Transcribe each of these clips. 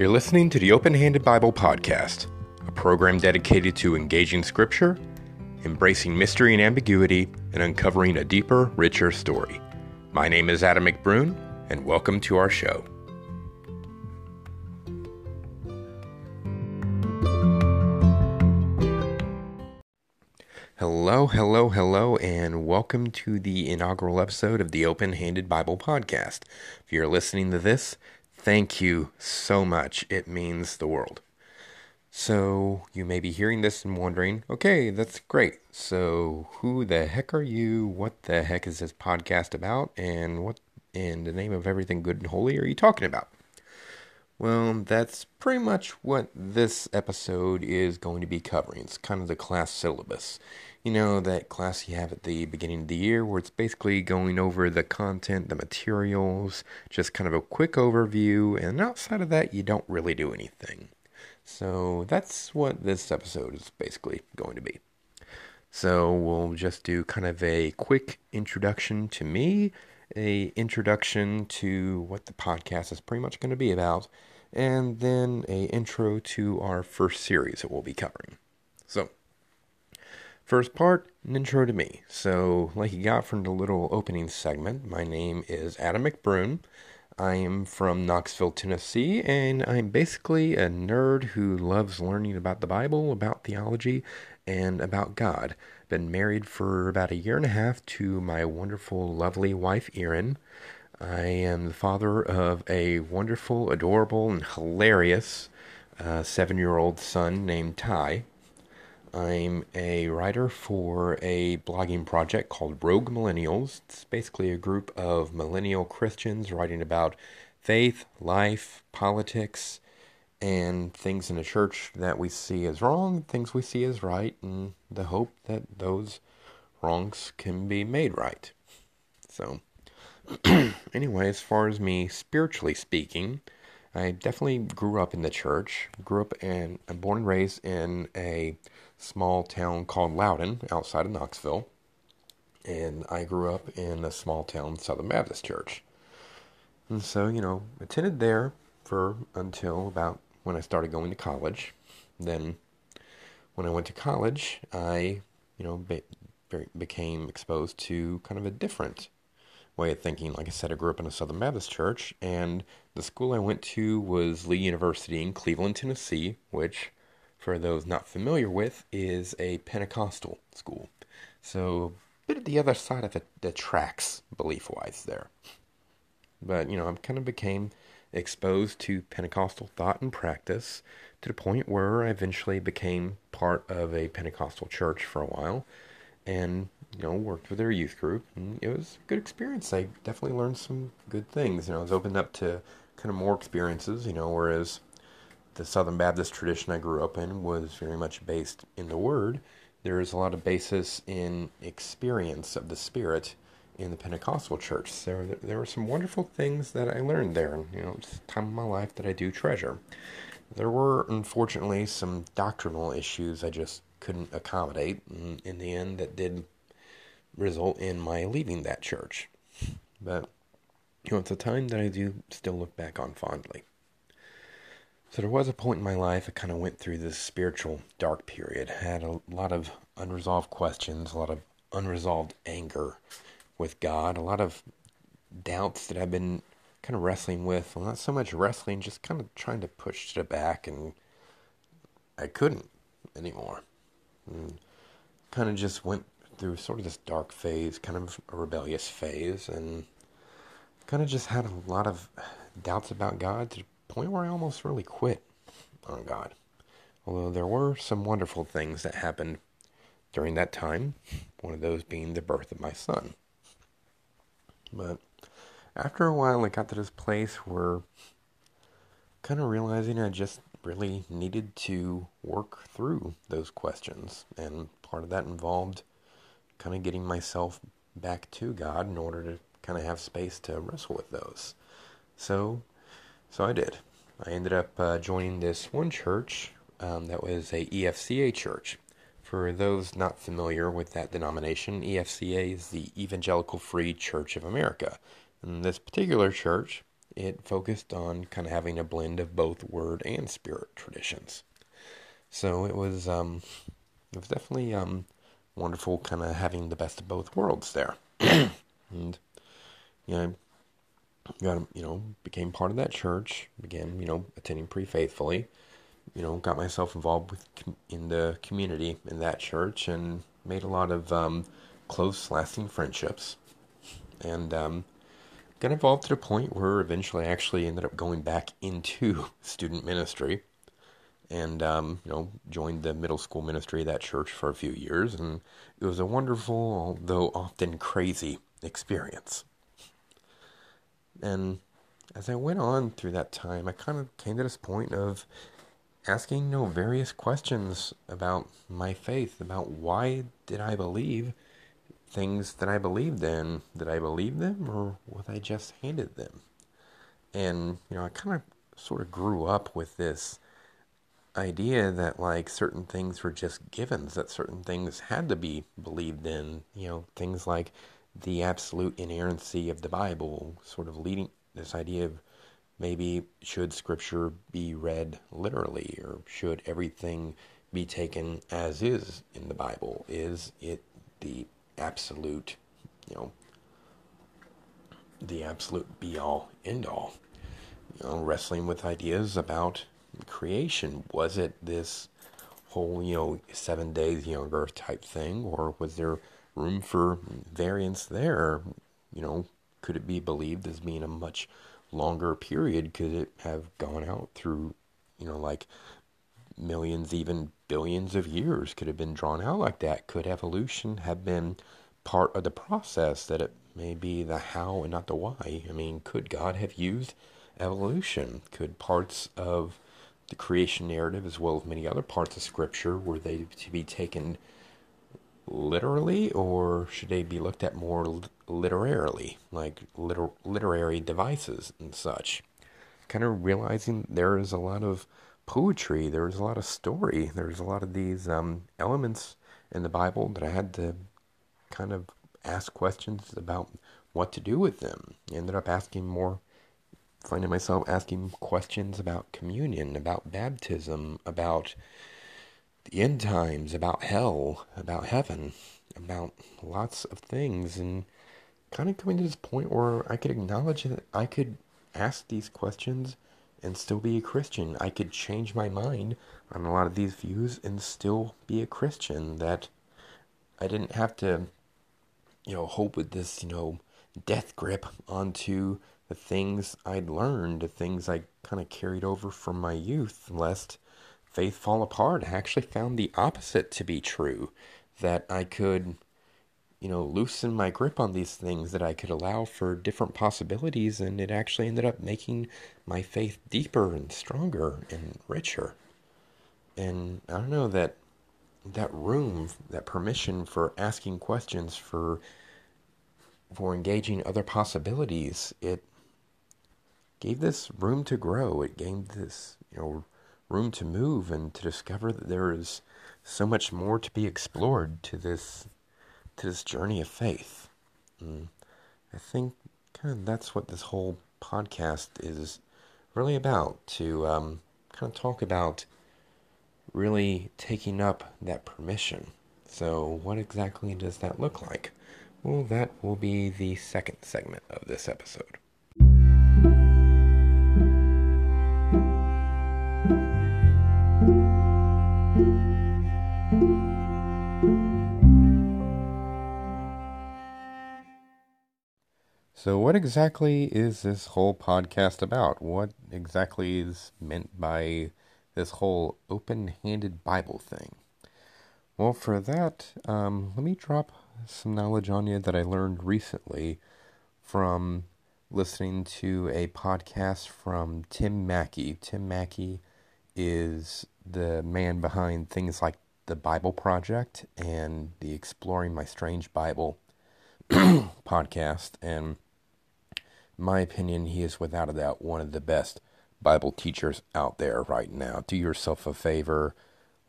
You're listening to the Open Handed Bible Podcast, a program dedicated to engaging Scripture, embracing mystery and ambiguity, and uncovering a deeper, richer story. My name is Adam McBroom, and welcome to our show. Hello, hello, hello, and welcome to the inaugural episode of the Open Handed Bible Podcast. If you're listening to this, Thank you so much. It means the world. So, you may be hearing this and wondering, okay, that's great. So, who the heck are you? What the heck is this podcast about? And what in the name of everything good and holy are you talking about? Well, that's pretty much what this episode is going to be covering. It's kind of the class syllabus you know, that class you have at the beginning of the year where it's basically going over the content, the materials, just kind of a quick overview, and outside of that, you don't really do anything. So that's what this episode is basically going to be. So we'll just do kind of a quick introduction to me, a introduction to what the podcast is pretty much going to be about, and then a intro to our first series that we'll be covering. So, First part, an intro to me. So, like you got from the little opening segment, my name is Adam McBroom. I am from Knoxville, Tennessee, and I'm basically a nerd who loves learning about the Bible, about theology, and about God. Been married for about a year and a half to my wonderful, lovely wife, Erin. I am the father of a wonderful, adorable, and hilarious uh, seven year old son named Ty. I'm a writer for a blogging project called Rogue Millennials. It's basically a group of millennial Christians writing about faith, life, politics, and things in the church that we see as wrong, things we see as right, and the hope that those wrongs can be made right. So, anyway, as far as me spiritually speaking, I definitely grew up in the church. Grew up and I'm born and raised in a small town called Loudon outside of Knoxville. And I grew up in a small town Southern Baptist church. And so, you know, attended there for until about when I started going to college. Then, when I went to college, I, you know, be, became exposed to kind of a different way of thinking. Like I said, I grew up in a Southern Baptist church, and the school I went to was Lee University in Cleveland, Tennessee, which for those not familiar with, is a Pentecostal school. So, a bit of the other side of the, the tracks, belief wise, there. But, you know, I kind of became exposed to Pentecostal thought and practice to the point where I eventually became part of a Pentecostal church for a while and, you know, worked with their youth group. And it was a good experience. I definitely learned some good things. You know, I was opened up to kind of more experiences, you know, whereas the Southern Baptist tradition I grew up in was very much based in the Word. There is a lot of basis in experience of the Spirit in the Pentecostal church. There, there were some wonderful things that I learned there, you know, it's time of my life that I do treasure. There were unfortunately some doctrinal issues I just couldn't accommodate, and in the end, that did result in my leaving that church. But you know, it's a time that I do still look back on fondly. So there was a point in my life I kind of went through this spiritual dark period. I had a lot of unresolved questions, a lot of unresolved anger with God, a lot of doubts that I've been kind of wrestling with. Well, not so much wrestling, just kind of trying to push it back, and I couldn't anymore. And kind of just went through sort of this dark phase, kind of a rebellious phase, and kind of just had a lot of doubts about God to the point where I almost really quit on God. Although there were some wonderful things that happened during that time, one of those being the birth of my son. But after a while, I got to this place where kind of realizing I just really needed to work through those questions. And part of that involved kind of getting myself back to God in order to kind of have space to wrestle with those. So so I did. I ended up uh, joining this one church um, that was a EFCA church. For those not familiar with that denomination, EFCA is the Evangelical Free Church of America. And this particular church it focused on kind of having a blend of both word and spirit traditions. So it was um, it was definitely um, wonderful, kind of having the best of both worlds there, and you know, got you know became part of that church, began you know attending pretty faithfully, you know, got myself involved with in the community in that church and made a lot of um, close, lasting friendships, and um, got involved to the point where eventually I actually ended up going back into student ministry and um, you know joined the middle school ministry of that church for a few years and it was a wonderful although often crazy experience and as i went on through that time i kind of came to this point of asking you know various questions about my faith about why did i believe things that I believed in, did I believe them or was I just handed them? And, you know, I kind of sort of grew up with this idea that like certain things were just givens, that certain things had to be believed in, you know, things like the absolute inerrancy of the Bible, sort of leading this idea of maybe should scripture be read literally or should everything be taken as is in the Bible? Is it the absolute, you know, the absolute be all, end all. You know, wrestling with ideas about creation. Was it this whole, you know, seven days, you know, Earth type thing, or was there room for variance there? You know, could it be believed as being a much longer period? Could it have gone out through, you know, like millions, even billions of years could have been drawn out like that? Could evolution have been part of the process that it may be the how and not the why? I mean, could God have used evolution? Could parts of the creation narrative, as well as many other parts of Scripture, were they to be taken literally, or should they be looked at more literarily, like liter- literary devices and such? Kind of realizing there is a lot of poetry, there's a lot of story, there's a lot of these um, elements in the Bible that I had to kind of ask questions about what to do with them. I ended up asking more, finding myself asking questions about communion, about baptism, about the end times, about hell, about heaven, about lots of things, and kind of coming to this point where I could acknowledge that I could ask these questions and still be a Christian. I could change my mind on a lot of these views and still be a Christian. That I didn't have to, you know, hope with this, you know, death grip onto the things I'd learned, the things I kind of carried over from my youth, lest faith fall apart. I actually found the opposite to be true. That I could you know, loosen my grip on these things, that I could allow for different possibilities, and it actually ended up making my faith deeper and stronger and richer. And I don't know that that room, that permission for asking questions, for for engaging other possibilities, it gave this room to grow. It gave this, you know, room to move and to discover that there is so much more to be explored to this to this journey of faith. And I think kind of that's what this whole podcast is really about to um, kind of talk about really taking up that permission. So, what exactly does that look like? Well, that will be the second segment of this episode. So, what exactly is this whole podcast about? What exactly is meant by this whole open handed Bible thing? Well, for that, um, let me drop some knowledge on you that I learned recently from listening to a podcast from Tim Mackie. Tim Mackie is the man behind things like the Bible Project and the Exploring My Strange Bible podcast. And my opinion, he is without a doubt one of the best Bible teachers out there right now. Do yourself a favor,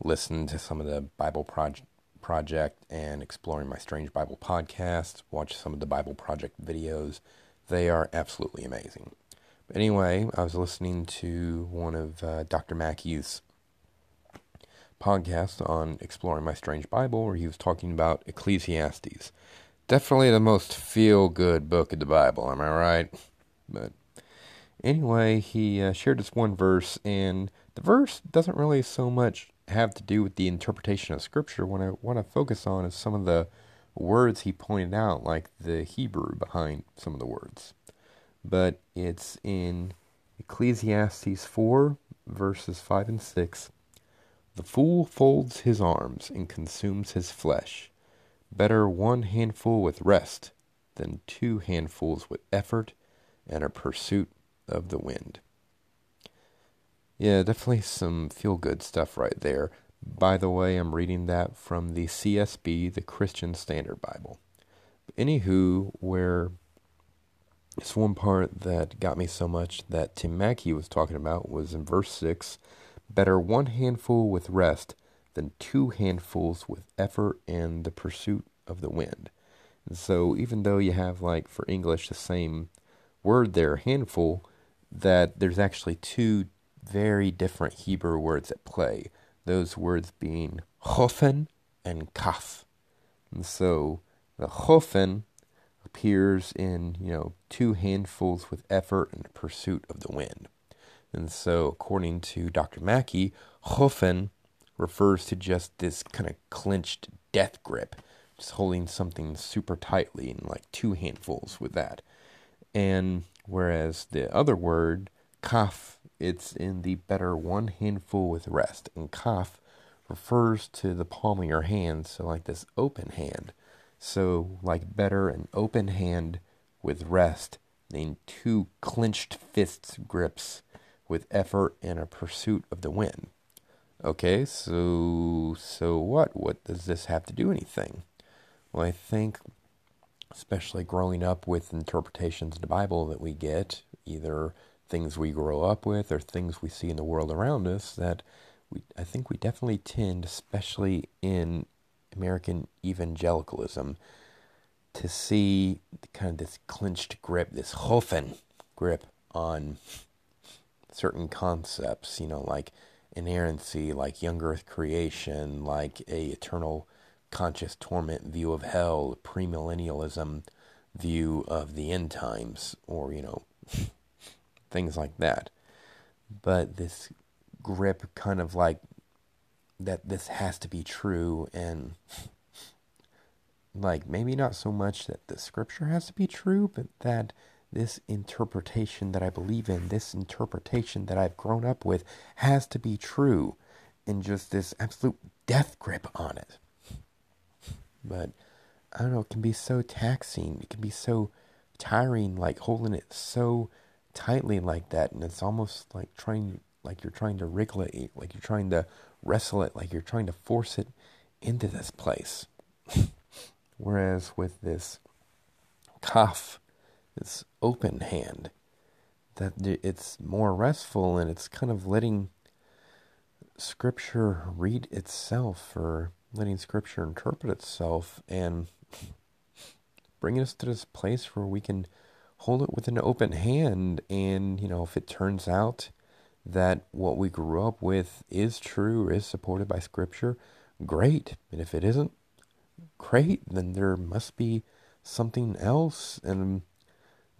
listen to some of the Bible Project project and exploring my strange bible podcast watch some of the bible project videos they are absolutely amazing But Anyway, I was listening to one of uh, Dr. Mackie's podcasts on Exploring My Strange Bible, where he was talking about Ecclesiastes. Definitely the most feel good book of the Bible, am I right? But anyway, he uh, shared this one verse, and the verse doesn't really so much have to do with the interpretation of Scripture. What I want to focus on is some of the words he pointed out, like the Hebrew behind some of the words. But it's in Ecclesiastes 4, verses 5 and 6. The fool folds his arms and consumes his flesh Better one handful with rest than two handfuls with effort and a pursuit of the wind. Yeah, definitely some feel good stuff right there. By the way, I'm reading that from the CSB, the Christian Standard Bible. Anywho, where this one part that got me so much that Tim Mackie was talking about was in verse 6 Better one handful with rest than two handfuls with effort and the pursuit of the wind. And so even though you have like for English the same word there, handful, that there's actually two very different Hebrew words at play. Those words being chofen and kaf. And so the chofen appears in, you know, two handfuls with effort and pursuit of the wind. And so according to Dr. Mackie, chofen refers to just this kind of clenched death grip, just holding something super tightly in like two handfuls with that. And whereas the other word, kaf, it's in the better one handful with rest. And kaf refers to the palm of your hand, so like this open hand. So like better an open hand with rest than two clenched fists grips with effort and a pursuit of the wind. Okay, so so what? What does this have to do anything? Well, I think, especially growing up with interpretations of the Bible that we get, either things we grow up with or things we see in the world around us, that we I think we definitely tend, especially in American evangelicalism, to see kind of this clenched grip, this Hofen grip on certain concepts, you know, like inerrancy, like young earth creation, like a eternal conscious torment view of hell, premillennialism view of the end times, or, you know, things like that. But this grip kind of like that this has to be true and like maybe not so much that the scripture has to be true, but that this interpretation that I believe in, this interpretation that I've grown up with, has to be true, and just this absolute death grip on it. But I don't know, it can be so taxing, it can be so tiring, like holding it so tightly like that, and it's almost like trying, like you're trying to wriggle it, like you're trying to wrestle it, like you're trying to force it into this place. Whereas with this kaf, this open hand, that it's more restful and it's kind of letting scripture read itself or letting scripture interpret itself and bringing us to this place where we can hold it with an open hand. And you know if it turns out that what we grew up with is true or is supported by scripture great. And if it isn't great then there must be something else. And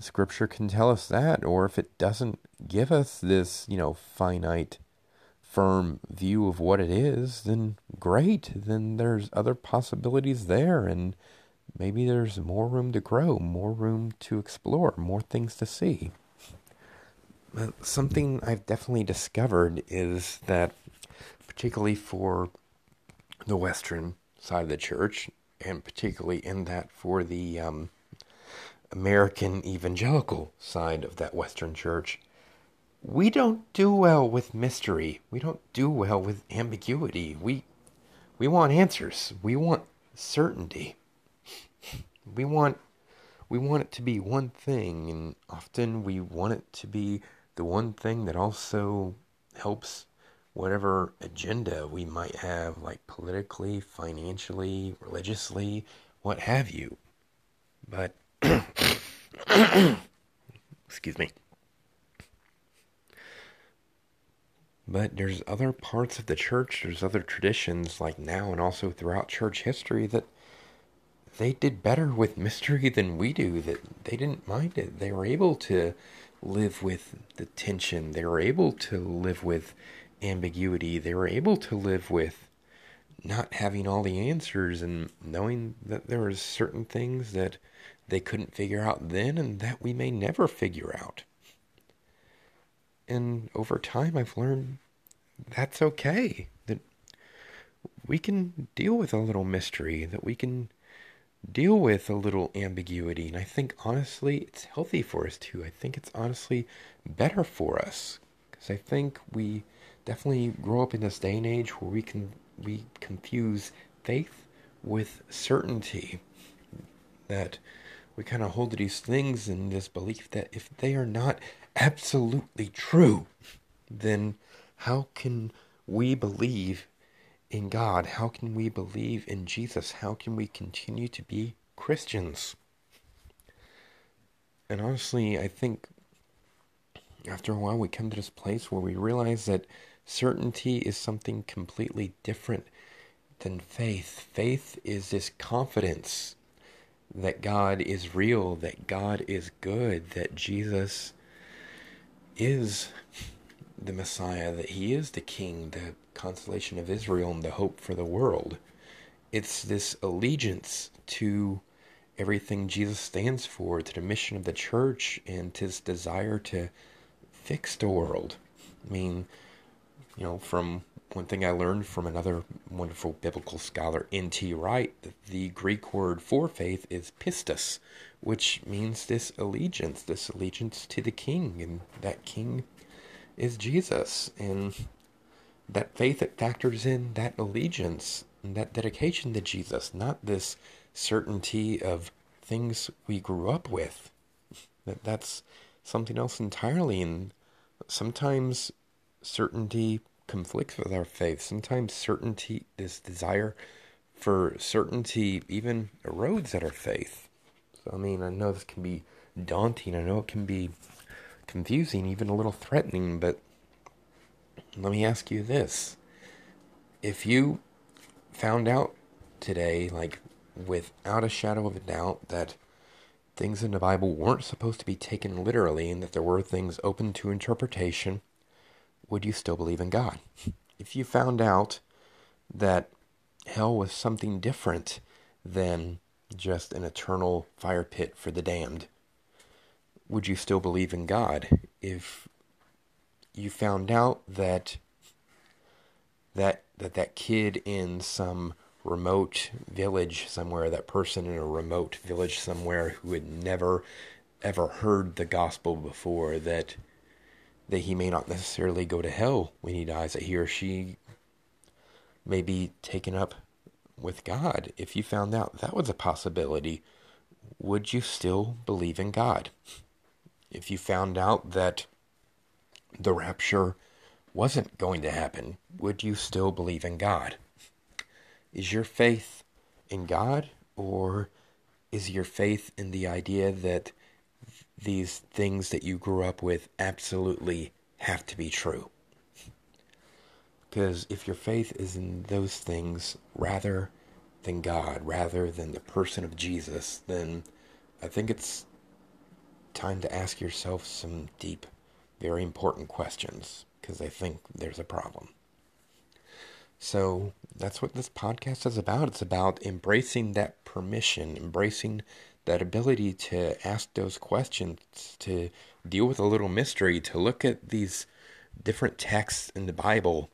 Scripture can tell us that, or if it doesn't give us this, you know, finite, firm view of what it is, then great. Then there's other possibilities there, and maybe there's more room to grow, more room to explore, more things to see. Something I've definitely discovered is that, particularly for the Western side of the church, and particularly in that for the um, American evangelical side of that Western church, we don't do well with mystery. We don't do well with ambiguity. We we want answers. We want certainty. We want we want it to be one thing and often we want it to be the one thing that also helps whatever agenda we might have like politically, financially, religiously, what have you. But excuse me. But there's other parts of the church, there's other traditions like now and also throughout church history that they did better with mystery than we do, that they didn't mind it. They were able to live with the tension, they were able to live with ambiguity, they were able to live with not having all the answers and knowing that there were certain things that they couldn't figure out then and that we may never figure out. And over time, I've learned that's okay. That we can deal with a little mystery, that we can deal with a little ambiguity. And I think honestly, it's healthy for us too. I think it's honestly better for us because I think we definitely grow up in this day and age where we can we confuse faith with certainty. That we kind of hold these things in this belief that if they are not absolutely true, then how can we believe in God? How can we believe in Jesus? How can we continue to be Christians? And honestly, I think after a while we come to this place where we realize that certainty is something completely different than faith. Faith is this confidence that God is real, that God is good, that Jesus is the Messiah, that he is the King, the consolation of Israel, and the hope for the world. It's this allegiance to everything Jesus stands for, to the mission of the church, and his desire to fix the world. I mean, you know, from one thing I learned from another wonderful biblical scholar, N.T. Wright, the Greek word for faith is pistis, which means this allegiance, this allegiance to the king, and that king is Jesus. And that faith that factors in that allegiance and that dedication to Jesus, not this certainty of things we grew up with. That that's something else entirely and sometimes certainty conflicts with our faith. Sometimes certainty this desire for certainty even erodes at our faith. So I mean I know this can be daunting, I know it can be confusing, even a little threatening, but let me ask you this. If you found out today, like without a shadow of a doubt, that things in the Bible weren't supposed to be taken literally and that there were things open to interpretation, would you still believe in God? If you found out that hell was something different than just an eternal fire pit for the damned, would you still believe in God? If you found out that that that that kid in some remote village somewhere, that person in a remote village somewhere who had never ever heard the gospel before, that that he may not necessarily go to hell when he dies, that he or she may be taken up with God. If you found out that was a possibility, would you still believe in God? If you found out that the rapture wasn't going to happen, would you still believe in God? Is your faith in God or is your faith in the idea that these things that you grew up with absolutely have to be true? Because if your faith is in those things rather than God, rather than the person of Jesus, then I think it's time to ask yourself some deep very important questions because I think there's a problem. So that's what this podcast is about. It's about embracing that permission, embracing that ability to ask those questions, to deal with a little mystery, to look at these different texts in the Bible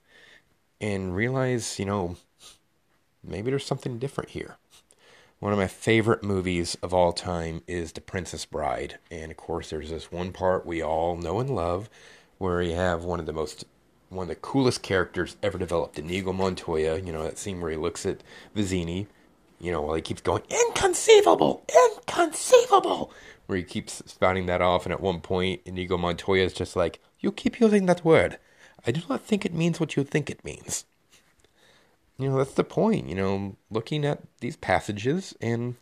and realize, you know, maybe there's something different here. One of my favorite movies of all time is The Princess Bride. And of course, there's this one part we all know and love where you have one of the most one of the coolest characters ever developed, Inigo Montoya. You know, that scene where he looks at Vizzini, you know, while he keeps going, inconceivable, inconceivable, where he keeps spouting that off. And at one point, Inigo Montoya is just like, you keep using that word. I do not think it means what you think it means you know, that's the point, you know, looking at these passages and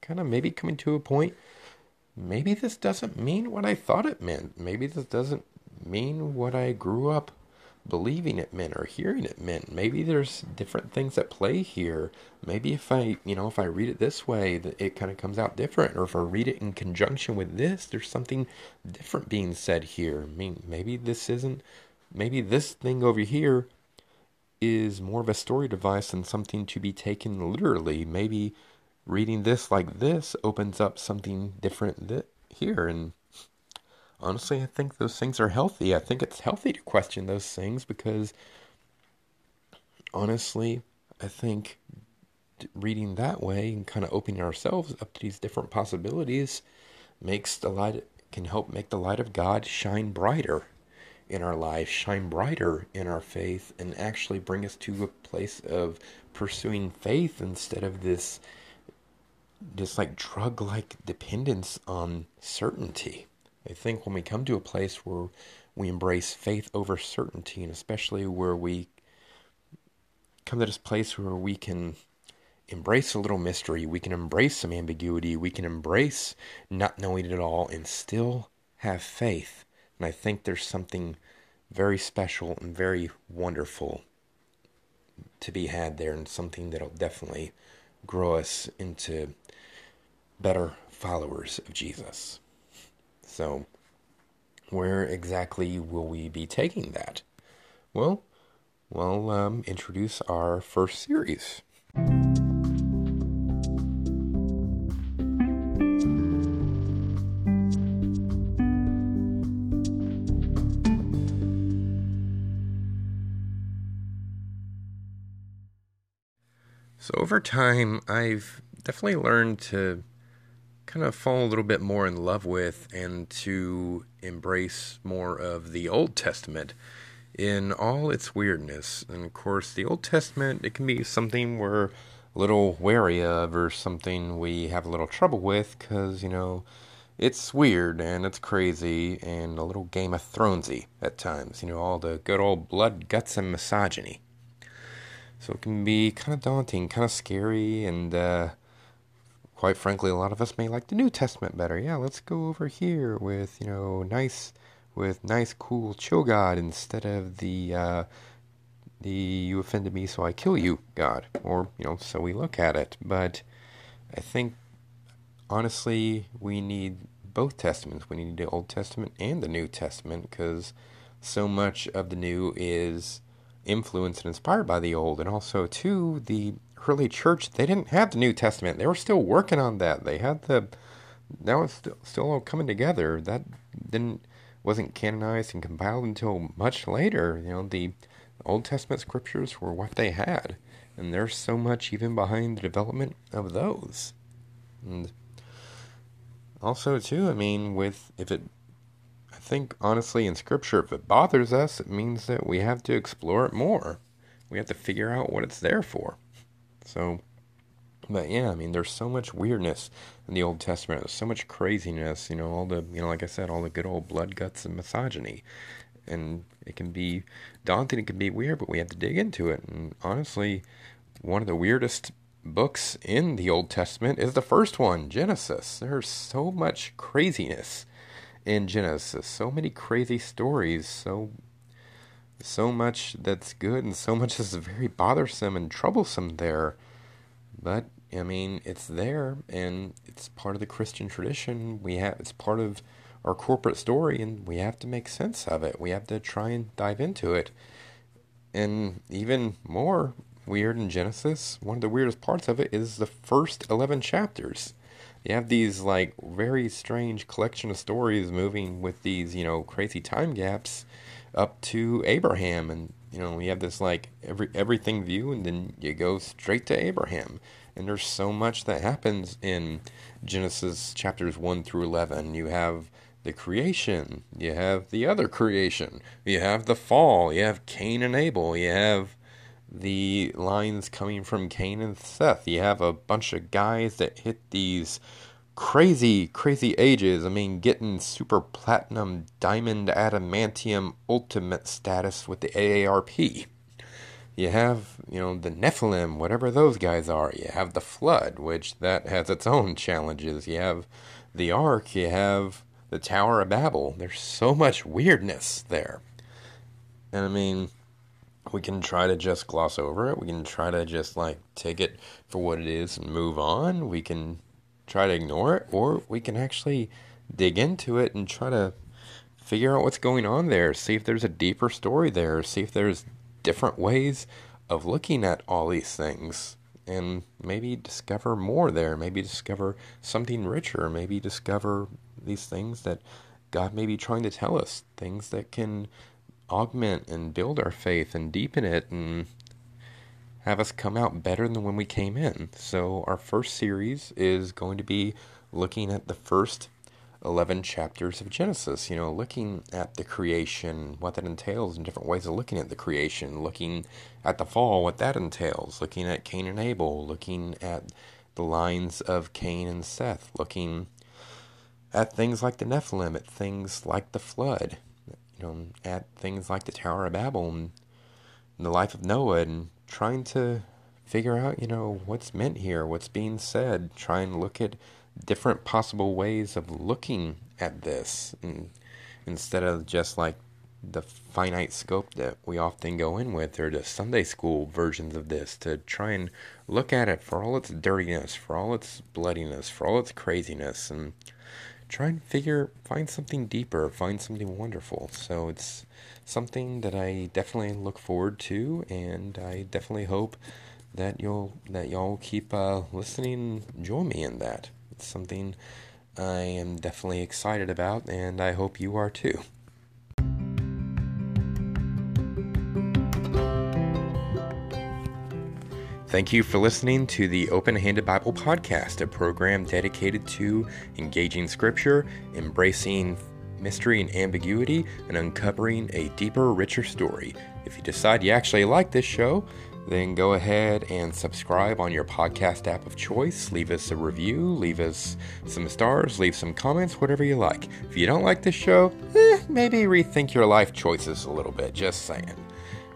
kind of maybe coming to a point, maybe this doesn't mean what I thought it meant. Maybe this doesn't mean what I grew up believing it meant or hearing it meant. Maybe there's different things at play here. Maybe if I, you know, if I read it this way, it kind of comes out different. Or if I read it in conjunction with this, there's something different being said here. I mean, maybe this isn't, maybe this thing over here is more of a story device than something to be taken literally. Maybe reading this like this opens up something different th- here. And honestly, I think those things are healthy. I think it's healthy to question those things because honestly, I think reading that way and kind of opening ourselves up to these different possibilities makes the light can help make the light of God shine brighter in our life, shine brighter in our faith, and actually bring us to a place of pursuing faith instead of this this like drug like dependence on certainty. I think when we come to a place where we embrace faith over certainty, and especially where we come to this place where we can embrace a little mystery, we can embrace some ambiguity, we can embrace not knowing it all and still have faith. And I think there's something very special and very wonderful to be had there, and something that'll definitely grow us into better followers of Jesus. So, where exactly will we be taking that? Well, we'll um, introduce our first series. So, over time, I've definitely learned to kind of fall a little bit more in love with and to embrace more of the Old Testament in all its weirdness. And of course, the Old Testament, it can be something we're a little wary of or something we have a little trouble with because, you know, it's weird and it's crazy and a little Game of Thronesy at times. You know, all the good old blood, guts, and misogyny. So it can be kind of daunting, kind of scary, and uh, quite frankly, a lot of us may like the New Testament better. Yeah, let's go over here with you know nice, with nice, cool, chill God instead of the uh, the you offended me, so I kill you God, or you know, so we look at it. But I think honestly, we need both testaments. We need the Old Testament and the New Testament because so much of the New is influenced and inspired by the Old, and also too the early church, they didn't have the New Testament. They were still working on that. They had the that was still, still all coming together. That didn't wasn't canonized and compiled until much later. You know, the Old Testament scriptures were what they had, and there's so much even behind the development of those. And also, too, I mean, with if it, I think honestly in Scripture, if it bothers us, it means that we have to explore it more. We have to figure out what it's there for. So, but yeah, I mean, there's so much weirdness in the Old Testament. There's so much craziness. You know, all the you know, like I said, all the good old blood, guts, and misogyny. And it can be daunting. It can be weird, but we have to dig into it. And honestly, one of the weirdest books in the Old Testament is the first one, Genesis. There's so much craziness in Genesis. So many crazy stories. So so much that's good and so much that's very bothersome and troublesome there. But I mean, it's there and it's part of the Christian tradition. We have it's part of our corporate story and we have to make sense of it. We have to try and dive into it. And even more weird in Genesis, one of the weirdest parts of it is the first 11 chapters. You have these like very strange collection of stories moving with these, you know, crazy time gaps up to Abraham, and you know you have this like every everything view, and then you go straight to Abraham. And there's so much that happens in Genesis chapters one through eleven. You have the creation, you have the other creation, you have the fall, you have Cain and Abel, you have the lines coming from Cain and Seth. You have a bunch of guys that hit these crazy, crazy ages. I mean, getting super platinum, diamond, adamantium, ultimate status with the AARP. You have, you know, the Nephilim, whatever those guys are. You have the Flood, which that has its own challenges. You have the Ark. You have the Tower of Babel. There's so much weirdness there. And I mean, we can try to just gloss over it. We can try to just like take it for what it is and move on. We can try to ignore it, or we can actually dig into it and try to figure out what's going on there, see if there's a deeper story there, see if there's different ways of looking at all these things, and maybe discover more there, maybe discover something richer, maybe discover these things that God may be trying to tell us, things that can augment and build our faith and deepen it and have us come out better than when we came in. So, our first series is going to be looking at the first 11 chapters of Genesis, you know, looking at the creation, what that entails, and different ways of looking at the creation, looking at the fall, what that entails, looking at Cain and Abel, looking at the lines of Cain and Seth, looking at things like the Nephilim, at things like the flood, know, at things like the Tower of Babel and the life of Noah and trying to figure out, you know, what's meant here, what's being said, try and look at different possible ways of looking at this. And instead of just like the finite scope that we often go in with or the Sunday school versions of this to try and look at it for all its dirtiness, for all its bloodiness, for all its craziness. And try and figure find something deeper, find something wonderful. So it's something that I definitely look forward to, and I definitely hope that you'll that y'all keep uh, listening, join me in that. It's something I am definitely excited about, and I hope you are too. Thank you for listening to the Open Handed Bible Podcast, a program dedicated to engaging Scripture, embracing mystery and ambiguity, and uncovering a deeper, richer story. If you decide you actually like this show, then go ahead and subscribe on your podcast app of choice. Leave us a review, leave us some stars, leave some comments, whatever you like. If you don't like this show, eh, maybe rethink your life choices a little bit, just saying.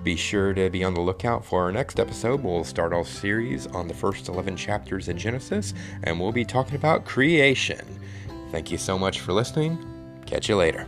Be sure to be on the lookout for our next episode. We'll start our series on the first 11 chapters in Genesis, and we'll be talking about creation. Thank you so much for listening. Catch you later.